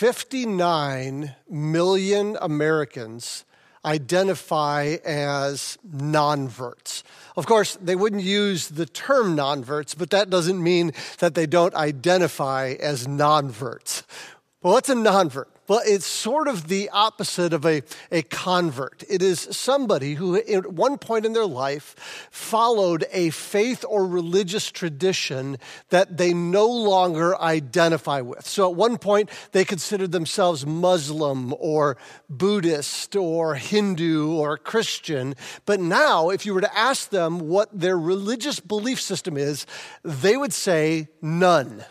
59 million Americans identify as nonverts. Of course, they wouldn't use the term nonverts, but that doesn't mean that they don't identify as nonverts. Well, what's a nonvert? Well, it's sort of the opposite of a, a convert. It is somebody who, at one point in their life, followed a faith or religious tradition that they no longer identify with. So, at one point, they considered themselves Muslim or Buddhist or Hindu or Christian. But now, if you were to ask them what their religious belief system is, they would say none.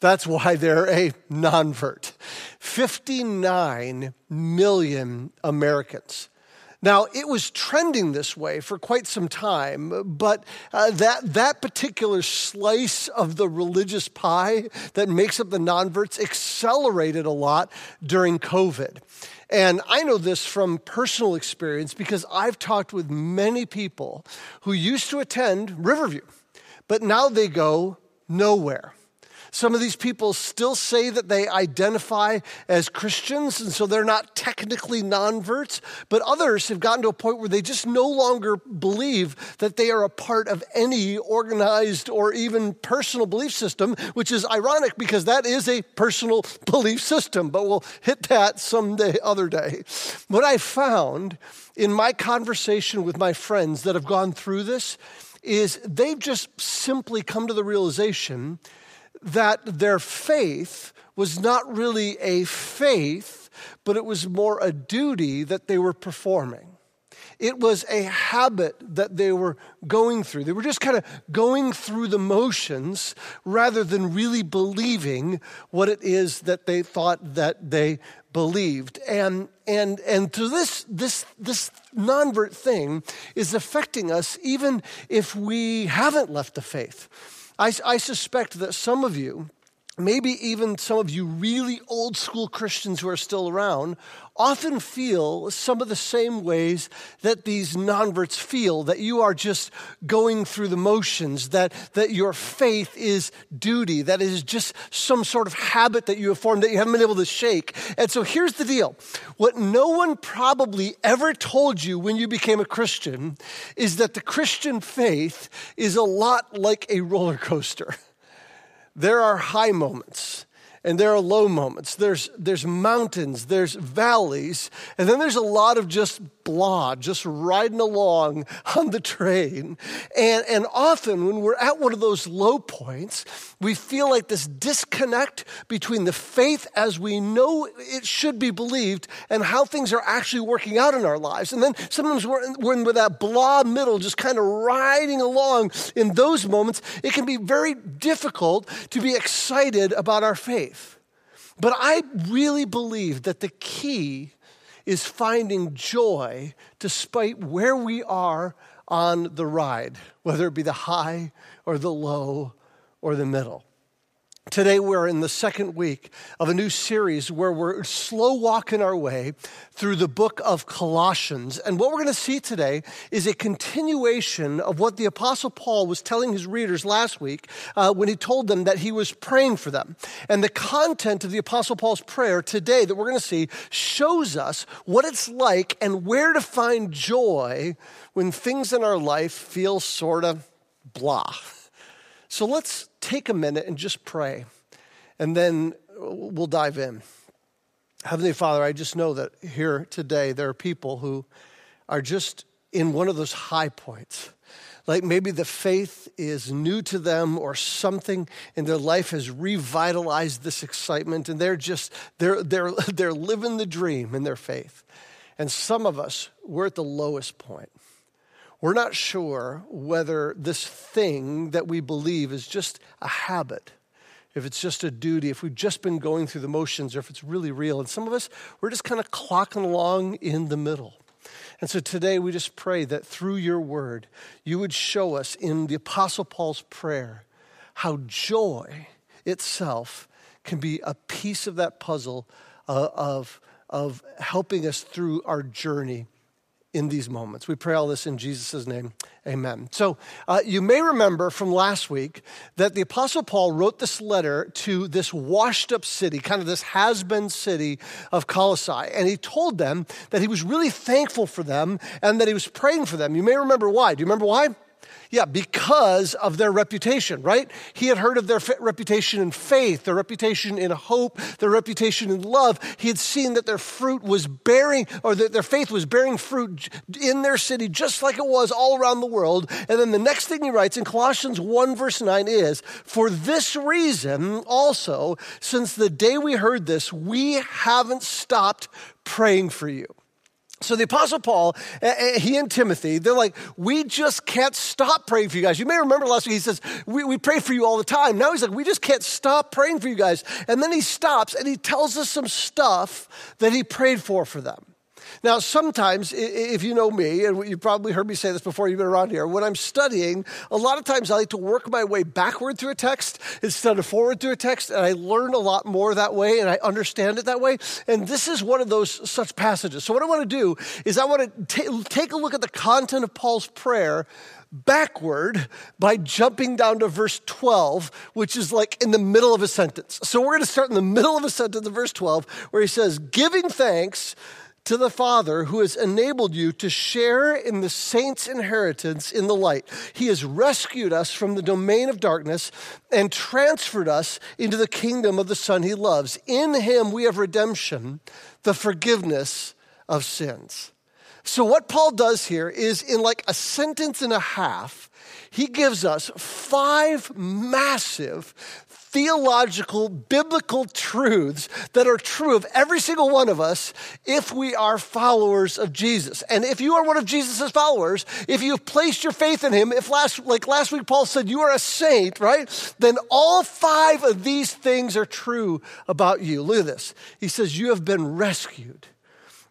That's why they're a nonvert. 59 million Americans. Now, it was trending this way for quite some time, but uh, that, that particular slice of the religious pie that makes up the nonverts accelerated a lot during COVID. And I know this from personal experience because I've talked with many people who used to attend Riverview, but now they go nowhere. Some of these people still say that they identify as Christians, and so they're not technically nonverts, but others have gotten to a point where they just no longer believe that they are a part of any organized or even personal belief system, which is ironic because that is a personal belief system, but we'll hit that someday, other day. What I found in my conversation with my friends that have gone through this is they've just simply come to the realization that their faith was not really a faith, but it was more a duty that they were performing. It was a habit that they were going through. They were just kind of going through the motions rather than really believing what it is that they thought that they believed. And, and, and to this, this, this non-vert thing is affecting us even if we haven't left the faith. I, I suspect that some of you, maybe even some of you really old school Christians who are still around, often feel some of the same ways that these nonverts feel that you are just going through the motions, that, that your faith is duty, that is just some sort of habit that you have formed that you haven't been able to shake. And so here's the deal what no one probably ever told you when you became a Christian is that the Christian faith is a lot like a roller coaster. There are high moments and there are low moments. There's, there's mountains, there's valleys, and then there's a lot of just blah, just riding along on the train. And, and often when we're at one of those low points, we feel like this disconnect between the faith as we know it should be believed and how things are actually working out in our lives. And then sometimes we're, we're in that blah middle, just kind of riding along. In those moments, it can be very difficult to be excited about our faith. But I really believe that the key is finding joy despite where we are on the ride, whether it be the high or the low or the middle. Today, we're in the second week of a new series where we're slow walking our way through the book of Colossians. And what we're going to see today is a continuation of what the Apostle Paul was telling his readers last week uh, when he told them that he was praying for them. And the content of the Apostle Paul's prayer today that we're going to see shows us what it's like and where to find joy when things in our life feel sort of blah. So let's take a minute and just pray, and then we'll dive in. Heavenly Father, I just know that here today there are people who are just in one of those high points. Like maybe the faith is new to them or something in their life has revitalized this excitement and they're just they're they're they're living the dream in their faith. And some of us we're at the lowest point. We're not sure whether this thing that we believe is just a habit, if it's just a duty, if we've just been going through the motions, or if it's really real. And some of us, we're just kind of clocking along in the middle. And so today we just pray that through your word, you would show us in the Apostle Paul's prayer how joy itself can be a piece of that puzzle uh, of, of helping us through our journey in these moments. We pray all this in Jesus' name. Amen. So, uh, you may remember from last week that the Apostle Paul wrote this letter to this washed up city, kind of this has been city of Colossae. And he told them that he was really thankful for them and that he was praying for them. You may remember why. Do you remember why? Yeah, because of their reputation, right? He had heard of their reputation in faith, their reputation in hope, their reputation in love. He had seen that their fruit was bearing, or that their faith was bearing fruit in their city, just like it was all around the world. And then the next thing he writes in Colossians 1, verse 9 is, For this reason also, since the day we heard this, we haven't stopped praying for you. So the Apostle Paul, eh, eh, he and Timothy, they're like, we just can't stop praying for you guys. You may remember last week he says, we, we pray for you all the time. Now he's like, we just can't stop praying for you guys. And then he stops and he tells us some stuff that he prayed for for them. Now, sometimes, if you know me, and you've probably heard me say this before you've been around here, when I'm studying, a lot of times I like to work my way backward through a text instead of forward through a text, and I learn a lot more that way, and I understand it that way. And this is one of those such passages. So, what I want to do is I want to take a look at the content of Paul's prayer backward by jumping down to verse 12, which is like in the middle of a sentence. So we're going to start in the middle of a sentence verse 12, where he says, Giving thanks to the Father who has enabled you to share in the saints' inheritance in the light. He has rescued us from the domain of darkness and transferred us into the kingdom of the Son he loves. In him we have redemption, the forgiveness of sins. So, what Paul does here is in like a sentence and a half, he gives us five massive theological, biblical truths that are true of every single one of us if we are followers of Jesus. And if you are one of Jesus' followers, if you've placed your faith in him, if last, like last week Paul said, you are a saint, right? Then all five of these things are true about you. Look at this. He says, you have been rescued.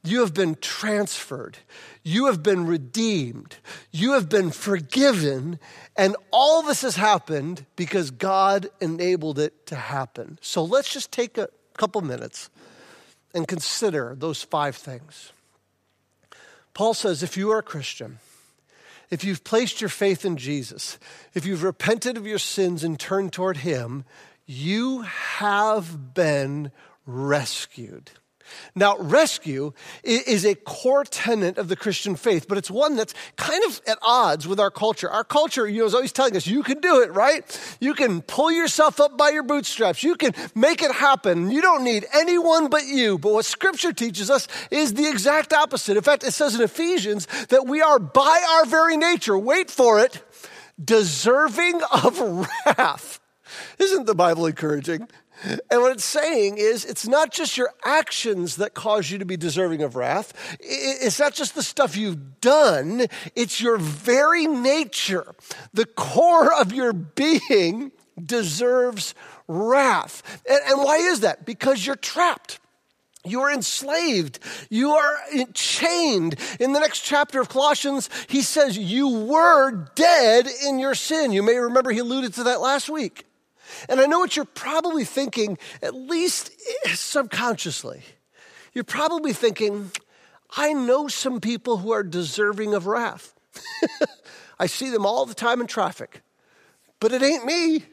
You have been transferred. You have been redeemed. You have been forgiven. And all this has happened because God enabled it to happen. So let's just take a couple minutes and consider those five things. Paul says if you are a Christian, if you've placed your faith in Jesus, if you've repented of your sins and turned toward Him, you have been rescued. Now, rescue is a core tenet of the Christian faith, but it's one that's kind of at odds with our culture. Our culture, you know, is always telling us you can do it, right? You can pull yourself up by your bootstraps. You can make it happen. You don't need anyone but you. But what scripture teaches us is the exact opposite. In fact, it says in Ephesians that we are by our very nature, wait for it, deserving of wrath. Isn't the Bible encouraging? And what it's saying is, it's not just your actions that cause you to be deserving of wrath. It's not just the stuff you've done, it's your very nature. The core of your being deserves wrath. And, and why is that? Because you're trapped. You are enslaved. You are chained. In the next chapter of Colossians, he says, You were dead in your sin. You may remember he alluded to that last week. And I know what you're probably thinking, at least subconsciously. You're probably thinking, I know some people who are deserving of wrath. I see them all the time in traffic, but it ain't me.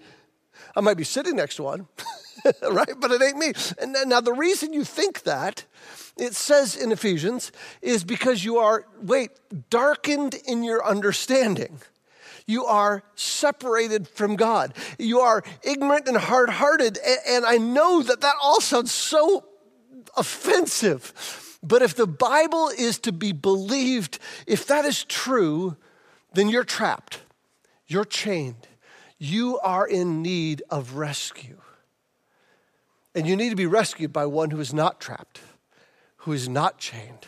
I might be sitting next to one, right? But it ain't me. And now, the reason you think that, it says in Ephesians, is because you are, wait, darkened in your understanding. You are separated from God. You are ignorant and hard hearted. And I know that that all sounds so offensive. But if the Bible is to be believed, if that is true, then you're trapped. You're chained. You are in need of rescue. And you need to be rescued by one who is not trapped, who is not chained,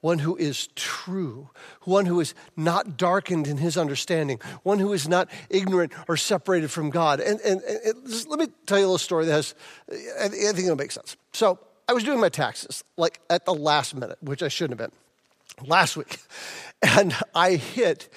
one who is true, one who is not darkened in his understanding, one who is not ignorant or separated from God. And, and, and just, let me tell you a little story that has, I think it'll make sense. So I was doing my taxes, like at the last minute, which I shouldn't have been, last week. And I hit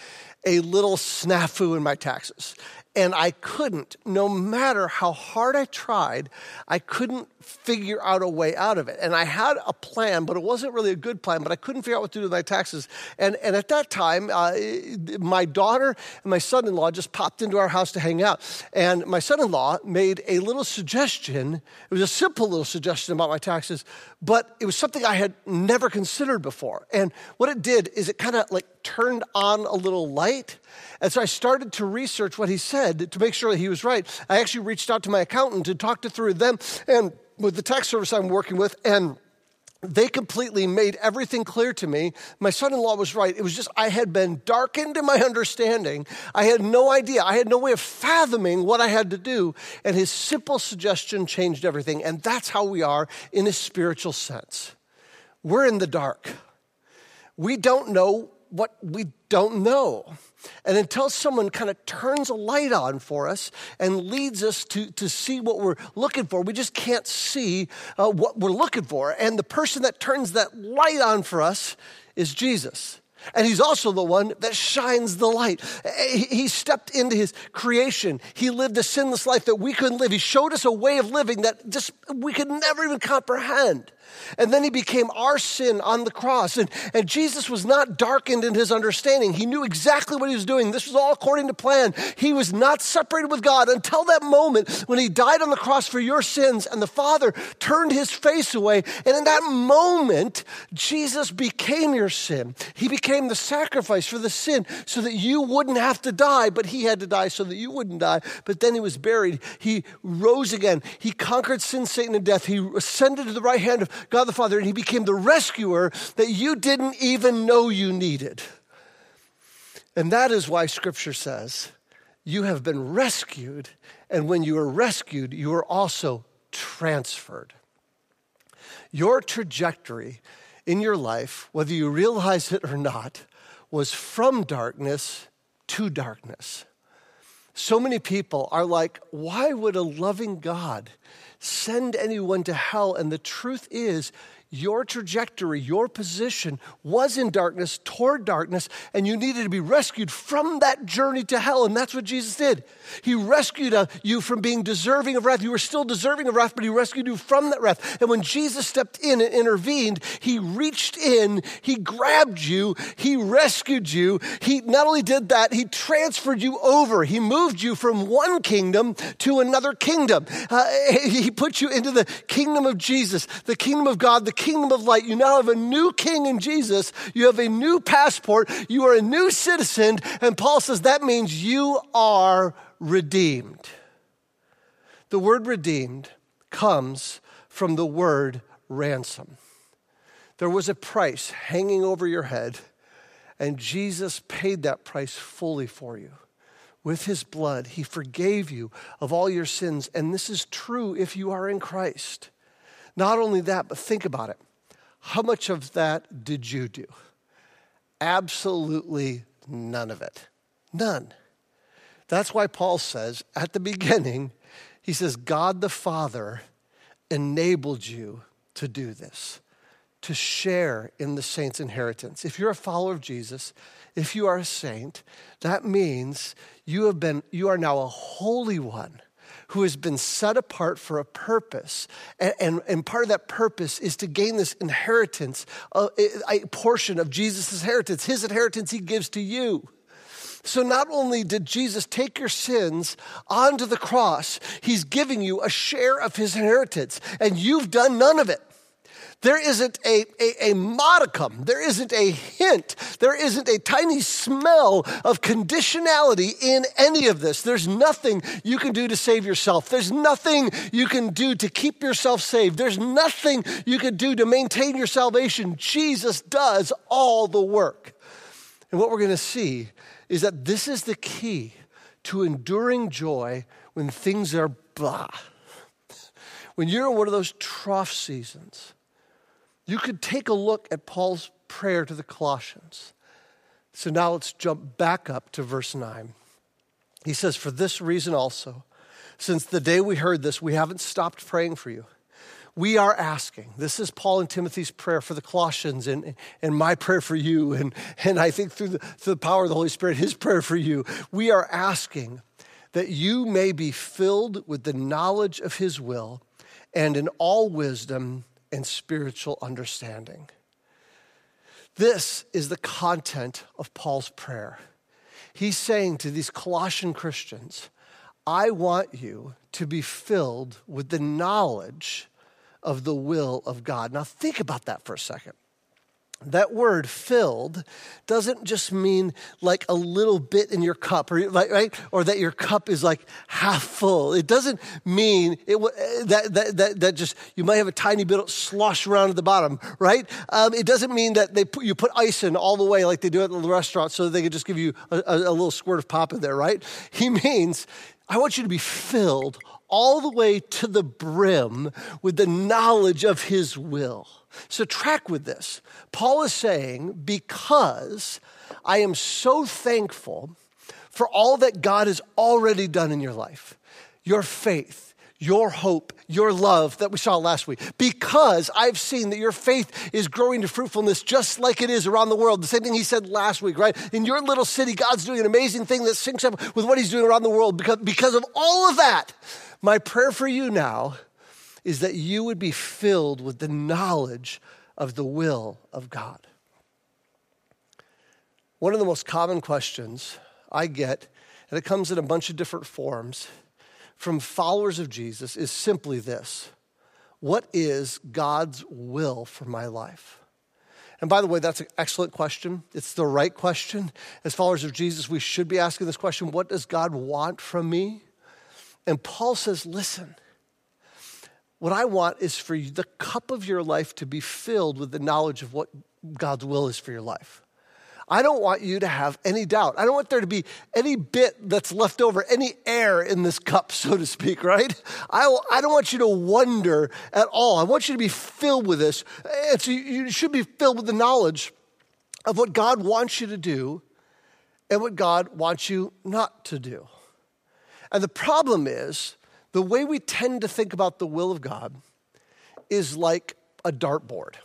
a little snafu in my taxes. And I couldn't, no matter how hard I tried, I couldn't figure out a way out of it. And I had a plan, but it wasn't really a good plan, but I couldn't figure out what to do with my taxes. And, and at that time, uh, my daughter and my son in law just popped into our house to hang out. And my son in law made a little suggestion. It was a simple little suggestion about my taxes, but it was something I had never considered before. And what it did is it kind of like turned on a little light. And so I started to research what he said to make sure that he was right. I actually reached out to my accountant to talk to through them and with the tax service I'm working with and they completely made everything clear to me. My son in law was right. It was just, I had been darkened in my understanding. I had no idea. I had no way of fathoming what I had to do. And his simple suggestion changed everything. And that's how we are in a spiritual sense. We're in the dark. We don't know what we don't know. And until someone kind of turns a light on for us and leads us to, to see what we're looking for, we just can't see uh, what we're looking for. And the person that turns that light on for us is Jesus. And he's also the one that shines the light. He stepped into his creation. He lived a sinless life that we couldn't live. He showed us a way of living that just we could never even comprehend. And then he became our sin on the cross. And, and Jesus was not darkened in his understanding. He knew exactly what he was doing. This was all according to plan. He was not separated with God until that moment when he died on the cross for your sins and the Father turned his face away. And in that moment, Jesus became your sin. He became the sacrifice for the sin so that you wouldn't have to die, but he had to die so that you wouldn't die. But then he was buried. He rose again. He conquered sin, Satan, and death. He ascended to the right hand of God the Father, and He became the rescuer that you didn't even know you needed. And that is why Scripture says you have been rescued, and when you are rescued, you are also transferred. Your trajectory in your life, whether you realize it or not, was from darkness to darkness. So many people are like, why would a loving God send anyone to hell. And the truth is, your trajectory, your position was in darkness, toward darkness, and you needed to be rescued from that journey to hell. And that's what Jesus did. He rescued uh, you from being deserving of wrath. You were still deserving of wrath, but He rescued you from that wrath. And when Jesus stepped in and intervened, He reached in, He grabbed you, He rescued you. He not only did that, He transferred you over. He moved you from one kingdom to another kingdom. Uh, he put you into the kingdom of Jesus, the kingdom of God, the kingdom of light. You now have a new king in Jesus. You have a new passport. You are a new citizen. And Paul says that means you are redeemed. The word redeemed comes from the word ransom. There was a price hanging over your head, and Jesus paid that price fully for you. With his blood, he forgave you of all your sins. And this is true if you are in Christ. Not only that, but think about it. How much of that did you do? Absolutely none of it. None. That's why Paul says at the beginning, he says, God the Father enabled you to do this, to share in the saints' inheritance. If you're a follower of Jesus, if you are a saint, that means you have been, you are now a holy one who has been set apart for a purpose. And, and, and part of that purpose is to gain this inheritance, a, a portion of Jesus' inheritance, his inheritance he gives to you. So not only did Jesus take your sins onto the cross, he's giving you a share of his inheritance, and you've done none of it. There isn't a, a, a, modicum, there isn't a hint, there isn't a tiny smell of conditionality in any of this. There's nothing you can do to save yourself. There's nothing you can do to keep yourself saved. There's nothing you can do to maintain your salvation. Jesus does all the work. And what we're going to see is that this is the key to enduring joy when things are blah. When you're in one of those trough seasons you could take a look at Paul's prayer to the Colossians. So now let's jump back up to verse 9. He says, For this reason also, since the day we heard this, we haven't stopped praying for you. We are asking. This is Paul and Timothy's prayer for the Colossians and, and my prayer for you. And, and I think through the, through the power of the Holy Spirit, his prayer for you. We are asking that you may be filled with the knowledge of his will and in all wisdom and spiritual understanding. This is the content of Paul's prayer. He's saying to these Colossian Christians, I want you to be filled with the knowledge of the will of God. Now, think about that for a second that word filled doesn't just mean like a little bit in your cup or right? Or that your cup is like half full. It doesn't mean it, that, that, that, that just you might have a tiny bit of slosh around at the bottom right? Um, it doesn't mean that they put, you put ice in all the way like they do at the restaurant so they can just give you a, a, a little squirt of pop in there right? He means i want you to be filled all the way to the brim with the knowledge of his will so, track with this. Paul is saying, because I am so thankful for all that God has already done in your life, your faith, your hope, your love that we saw last week. Because I've seen that your faith is growing to fruitfulness just like it is around the world. The same thing he said last week, right? In your little city, God's doing an amazing thing that syncs up with what he's doing around the world. Because, because of all of that, my prayer for you now is that you would be filled with the knowledge of the will of God. One of the most common questions I get, and it comes in a bunch of different forms from followers of Jesus, is simply this What is God's will for my life? And by the way, that's an excellent question. It's the right question. As followers of Jesus, we should be asking this question What does God want from me? And Paul says, Listen, what I want is for the cup of your life to be filled with the knowledge of what God's will is for your life. I don't want you to have any doubt. I don't want there to be any bit that's left over, any air in this cup, so to speak, right? I, I don't want you to wonder at all. I want you to be filled with this. And so you should be filled with the knowledge of what God wants you to do and what God wants you not to do. And the problem is, the way we tend to think about the will of God is like a dartboard.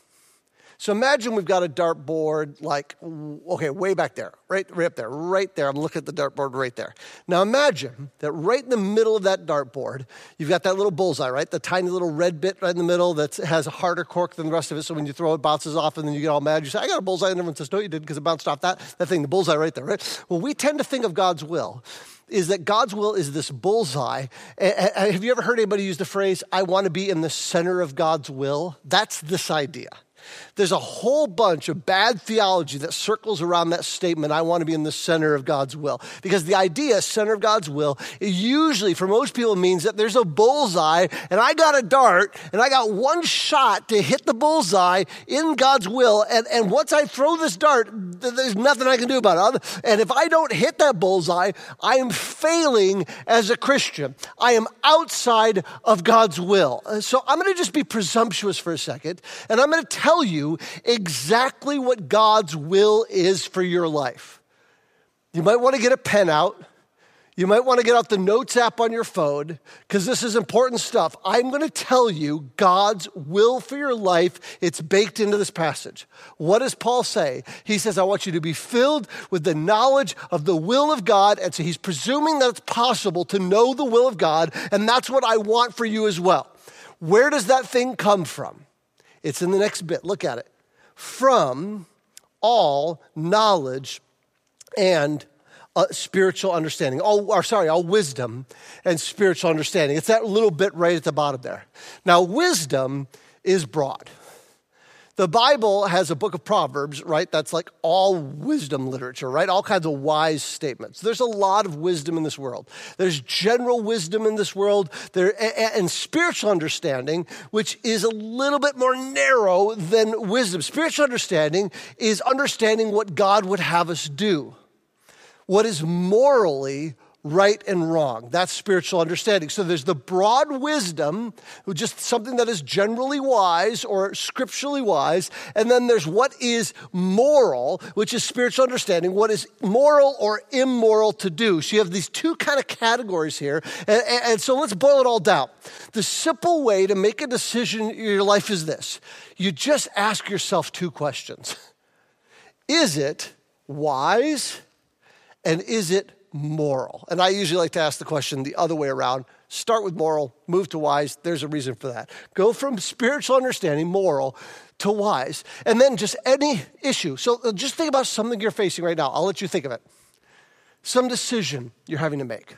So imagine we've got a dartboard like, okay, way back there, right, right up there, right there. I'm looking at the dartboard right there. Now imagine that right in the middle of that dartboard, you've got that little bullseye, right? The tiny little red bit right in the middle that has a harder cork than the rest of it. So when you throw it, bounces off, and then you get all mad. You say, I got a bullseye. And everyone says, No, you didn't, because it bounced off that, that thing, the bullseye right there, right? Well, we tend to think of God's will is that God's will is this bullseye. Have you ever heard anybody use the phrase, I want to be in the center of God's will? That's this idea. There's a whole bunch of bad theology that circles around that statement, I want to be in the center of God's will. Because the idea, center of God's will, usually for most people means that there's a bullseye and I got a dart and I got one shot to hit the bullseye in God's will. And, and once I throw this dart, there's nothing I can do about it. And if I don't hit that bullseye, I am failing as a Christian. I am outside of God's will. So I'm going to just be presumptuous for a second and I'm going to tell you exactly what God's will is for your life. You might want to get a pen out. You might want to get out the notes app on your phone because this is important stuff. I'm going to tell you God's will for your life. It's baked into this passage. What does Paul say? He says, I want you to be filled with the knowledge of the will of God. And so he's presuming that it's possible to know the will of God. And that's what I want for you as well. Where does that thing come from? It's in the next bit. Look at it. From all knowledge and uh, spiritual understanding. All, or sorry, all wisdom and spiritual understanding. It's that little bit right at the bottom there. Now, wisdom is broad. The Bible has a book of Proverbs, right? That's like all wisdom literature, right? All kinds of wise statements. There's a lot of wisdom in this world. There's general wisdom in this world, there and spiritual understanding, which is a little bit more narrow than wisdom. Spiritual understanding is understanding what God would have us do, what is morally right and wrong. That's spiritual understanding. So there's the broad wisdom, just something that is generally wise or scripturally wise. And then there's what is moral, which is spiritual understanding, what is moral or immoral to do. So you have these two kind of categories here. And, and so let's boil it all down. The simple way to make a decision in your life is this you just ask yourself two questions Is it wise? And is it moral? And I usually like to ask the question the other way around. Start with moral, move to wise. There's a reason for that. Go from spiritual understanding, moral, to wise. And then just any issue. So uh, just think about something you're facing right now. I'll let you think of it. Some decision you're having to make.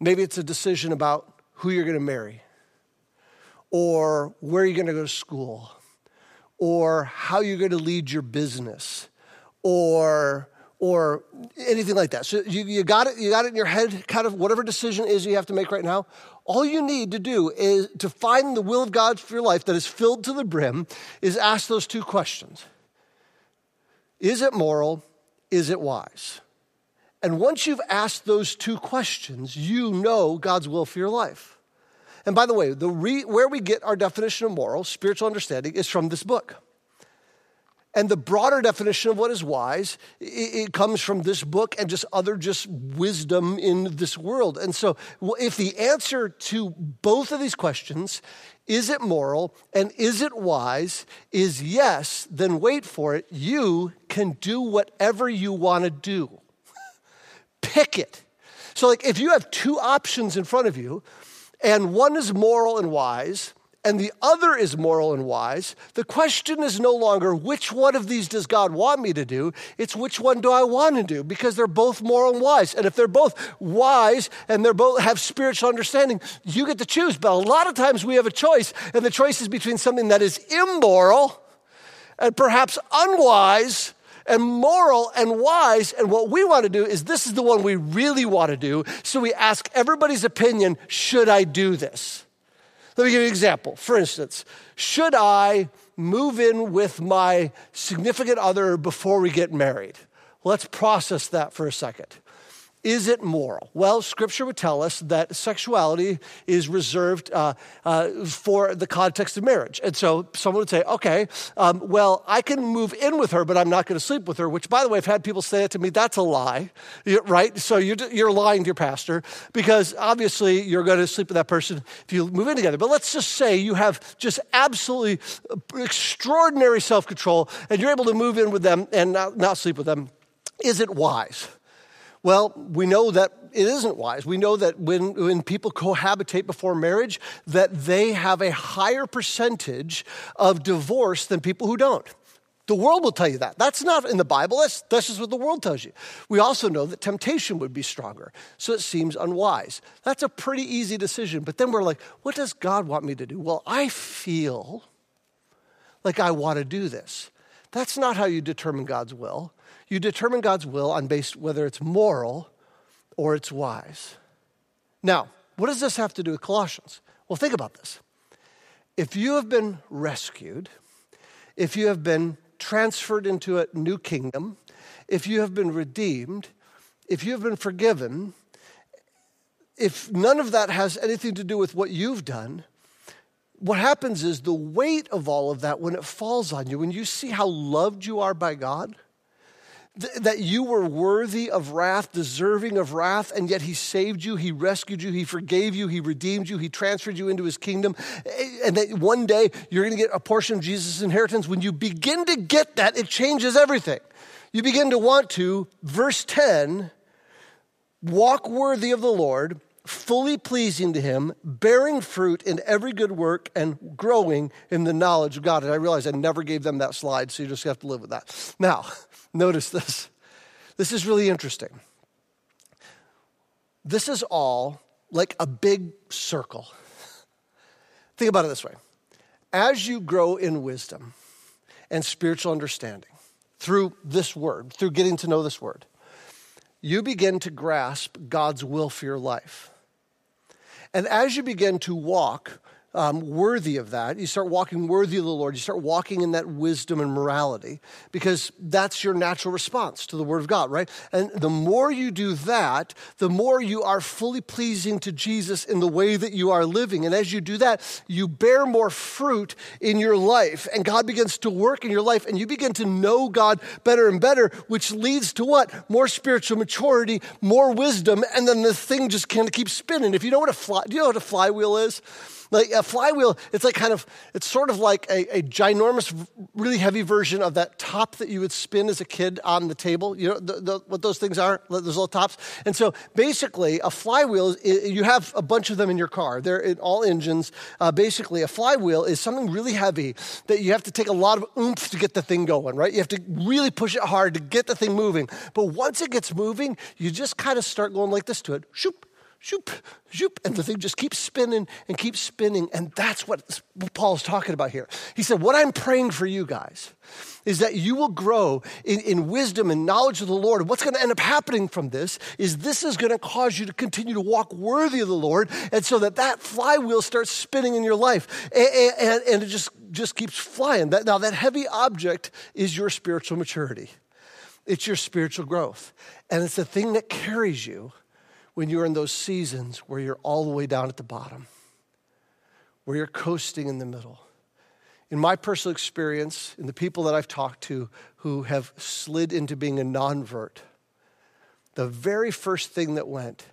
Maybe it's a decision about who you're going to marry, or where you're going to go to school, or how you're going to lead your business, or or anything like that. So you, you got it, you got it in your head, kind of whatever decision is you have to make right now. All you need to do is to find the will of God for your life that is filled to the brim, is ask those two questions. Is it moral? Is it wise? And once you've asked those two questions, you know God's will for your life. And by the way, the re, where we get our definition of moral, spiritual understanding, is from this book. And the broader definition of what is wise, it, comes from this book and just other just wisdom in this world. And so if the answer to both of these questions, is it moral and is it wise, is yes, then wait for it. You can do whatever you want to do. Pick it. So like if you have two options in front of you, and one is moral and wise, and the other is moral and wise, the question is no longer which one of these does God want me to do? It's which one do I want to do? Because they're both moral and wise. And if they're both wise and they're both have spiritual understanding, you get to choose. But a lot of times we have a choice, and the choice is between something that is immoral and perhaps unwise and moral and wise. And what we want to do is this is the one we really want to do. So we ask everybody's opinion should I do this? Let me give you an example. For instance, should I move in with my significant other before we get married? Let's process that for a second. Is it moral? Well, scripture would tell us that sexuality is reserved uh, uh, for the context of marriage. And so someone would say, okay, um, well, I can move in with her, but I'm not going to sleep with her, which, by the way, I've had people say that to me. That's a lie, right? So you're, you're lying to your pastor because obviously you're going to sleep with that person if you move in together. But let's just say you have just absolutely extraordinary self control and you're able to move in with them and not, not sleep with them. Is it wise? Well, we know that it isn't wise. We know that when, when people cohabitate before marriage, that they have a higher percentage of divorce than people who don't. The world will tell you that. That's not in the Bible. That's, that's just what the world tells you. We also know that temptation would be stronger. So it seems unwise. That's a pretty easy decision. But then we're like, what does God want me to do? Well, I feel like I want to do this. That's not how you determine God's will. You determine God's will on based whether it's moral or it's wise. Now, what does this have to do with Colossians? Well, think about this. If you have been rescued, if you have been transferred into a new kingdom, if you have been redeemed, if you have been forgiven, if none of that has anything to do with what you've done, what happens is the weight of all of that, when it falls on you, when you see how loved you are by God, that you were worthy of wrath, deserving of wrath, and yet He saved you, He rescued you, He forgave you, He redeemed you, He transferred you into His kingdom, eh, and that one day you're going to get a portion of Jesus' inheritance. When you begin to get that, it changes everything. You begin to want to, verse 10, walk worthy of the Lord, fully pleasing to Him, bearing fruit in every good work, and growing in the knowledge of God. And I realize I never gave them that slide, so you just have to live with that. Now, Notice this. This is really interesting. This is all like a big circle. Think about it this way as you grow in wisdom and spiritual understanding through this word, through getting to know this word, you begin to grasp God's will for your life. And as you begin to walk um, worthy of that. You start walking worthy of the Lord. You start walking in that wisdom and morality because that's your natural response to the Word of God, right? And the more you do that, the more you are fully pleasing to Jesus in the way that you are living. And as you do that, you bear more fruit in your life. And God begins to work in your life and you begin to know God better and better, which leads to what? More spiritual maturity, more wisdom. And then the thing just kind of keeps spinning. If you know what a fly, do you know what a flywheel is? Like a flywheel, it's like kind of, it's sort of like a, a ginormous, really heavy version of that top that you would spin as a kid on the table. You know the, the, what those things are, those little tops. And so basically, a flywheel, you have a bunch of them in your car. They're in all engines. Uh, basically, a flywheel is something really heavy that you have to take a lot of oomph to get the thing going, right? You have to really push it hard to get the thing moving. But once it gets moving, you just kind of start going like this to it. Shoop, shoop, shoop, and the thing just keeps spinning and keeps spinning. And that's what Paul's talking about here. He said, What I'm praying for you guys is that you will grow in, in wisdom and knowledge of the Lord. And what's going to end up happening from this is this is going to cause you to continue to walk worthy of the Lord, and so that that flywheel starts spinning in your life, and, and, and it just, just keeps flying. That, now, that heavy object is your spiritual maturity. It's your spiritual growth. And it's the thing that carries you when you're in those seasons where you're all the way down at the bottom, where you're coasting in the middle. In my personal experience, in the people that I've talked to who have slid into being a non-vert, the very first thing that went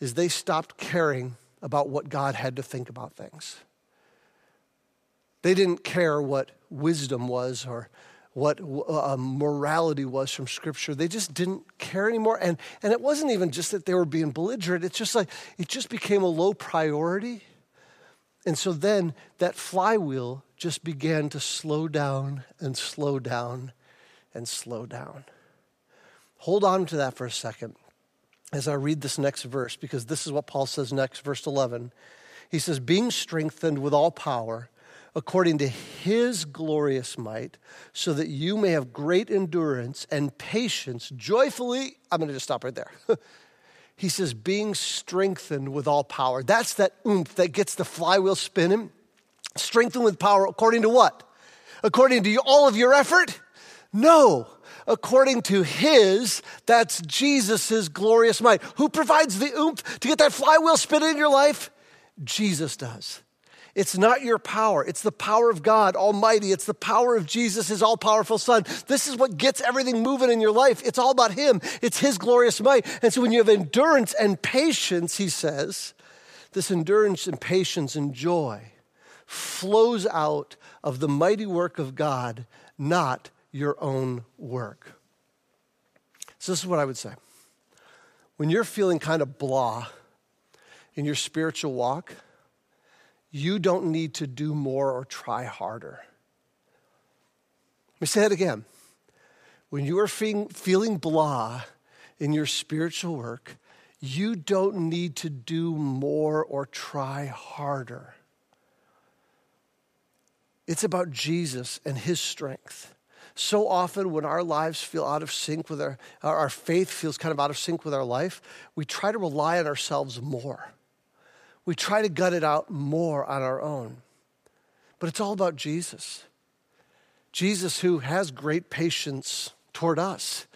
is they stopped caring about what God had to think about things. They didn't care what wisdom was or what uh, morality was from Scripture. They just didn't care anymore. And, and it wasn't even just that they were being belligerent, it's just like it just became a low priority. And so then that flywheel just began to slow down and slow down and slow down. Hold on to that for a second as I read this next verse, because this is what Paul says next, verse 11. He says, Being strengthened with all power according to his glorious might, so that you may have great endurance and patience joyfully. I'm going to just stop right there. he says, being strengthened with all power. That's that oomph that gets the flywheel spinning. Strengthened with power according to what? According to all of your effort? No. According to his, that's Jesus' glorious might. Who provides the oomph to get that flywheel spinning in your life? Jesus does. It's not your power. It's the power of God Almighty. It's the power of Jesus, His all powerful Son. This is what gets everything moving in your life. It's all about Him, it's His glorious might. And so when you have endurance and patience, He says, this endurance and patience and joy flows out of the mighty work of God, not your own work. So, this is what I would say. When you're feeling kind of blah in your spiritual walk, you don't need to do more or try harder. Let me say that again. When you are feeling, feeling blah in your spiritual work, you don't need to do more or try harder. It's about Jesus and his strength. So often, when our lives feel out of sync with our, our faith feels kind of out of sync with our life, we try to rely on ourselves more we try to gut it out more on our own. But it's all about Jesus. Jesus, who has great patience toward us,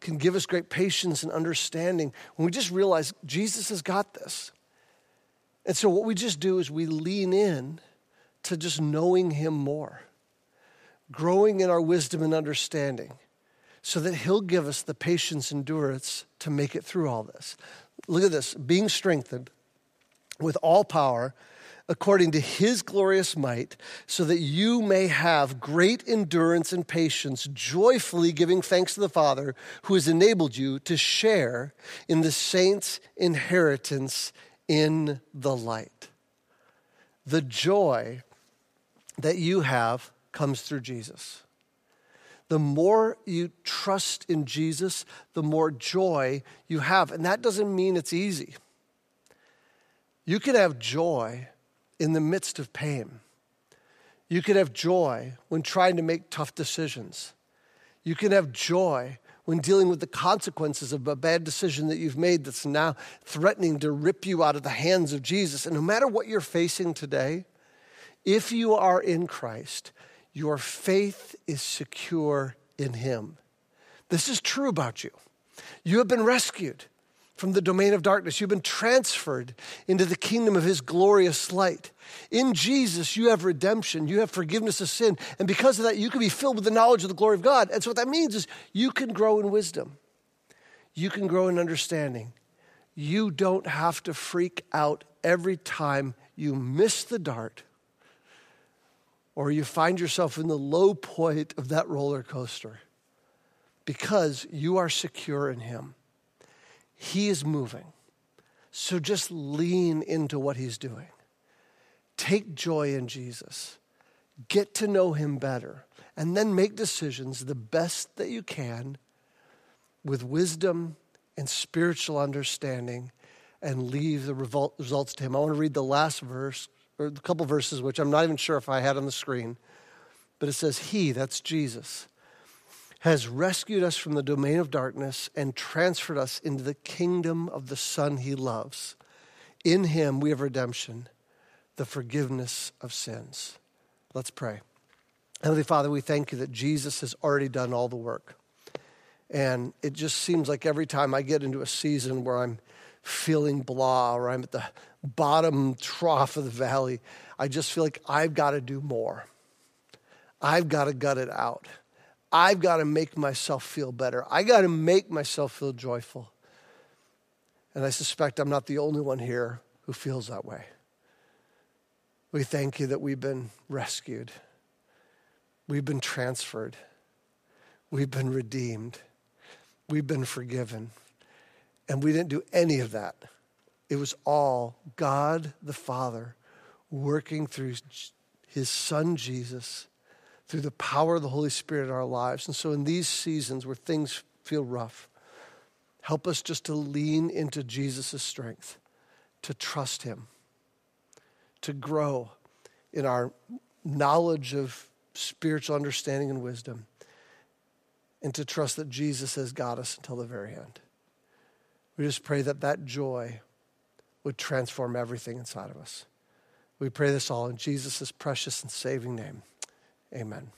can give us great patience and understanding when we just realize Jesus has got this. And so, what we just do is we lean in to just knowing Him more, growing in our wisdom and understanding, so that He'll give us the patience and endurance to make it through all this. Look at this being strengthened with all power according to his glorious might, so that you may have great endurance and patience, joyfully giving thanks to the Father who has enabled you to share in the saints' inheritance in the light. The joy that you have comes through Jesus. The more you trust in Jesus, the more joy you have. And that doesn't mean it's easy. You can have joy in the midst of pain. You can have joy when trying to make tough decisions. You can have joy when dealing with the consequences of a bad decision that you've made that's now threatening to rip you out of the hands of Jesus. And no matter what you're facing today, if you are in Christ, your faith is secure in Him. This is true about you. You have been rescued from the domain of darkness. You've been transferred into the kingdom of his glorious light. In Jesus, you have redemption, you have forgiveness of sin, and because of that, you can be filled with the knowledge of the glory of God. And so, what that means is you can grow in wisdom, you can grow in understanding, you don't have to freak out every time you miss the dart or you find yourself in the low point of that roller coaster because you are secure in Him. He is moving. So just lean into what He's doing. Take joy in Jesus. Get to know Him better. And then make decisions the best that you can with wisdom and spiritual understanding and leave the results to Him. I want to read the last verse, or a couple verses, which I'm not even sure if I had on the screen, but it says, He, that's Jesus, has rescued us from the domain of darkness and transferred us into the kingdom of the Son He loves. In Him we have redemption, the forgiveness of sins. Let's pray. Heavenly Father, we thank you that Jesus has already done all the work. And it just seems like every time I get into a season where I'm feeling blah or I'm at the bottom trough of the valley, I just feel like I've got to do more. I've got to gut it out. I've got to make myself feel better. I got to make myself feel joyful. And I suspect I'm not the only one here who feels that way. We thank you that we've been rescued, we've been transferred, we've been redeemed. We've been forgiven. And we didn't do any of that. It was all God the Father working through his Son Jesus, through the power of the Holy Spirit in our lives. And so, in these seasons where things feel rough, help us just to lean into Jesus' strength, to trust him, to grow in our knowledge of spiritual understanding and wisdom and to trust that Jesus has got us until the very end. We just pray that that joy would transform everything inside of us. We pray this all in Jesus' precious and saving name. Amen.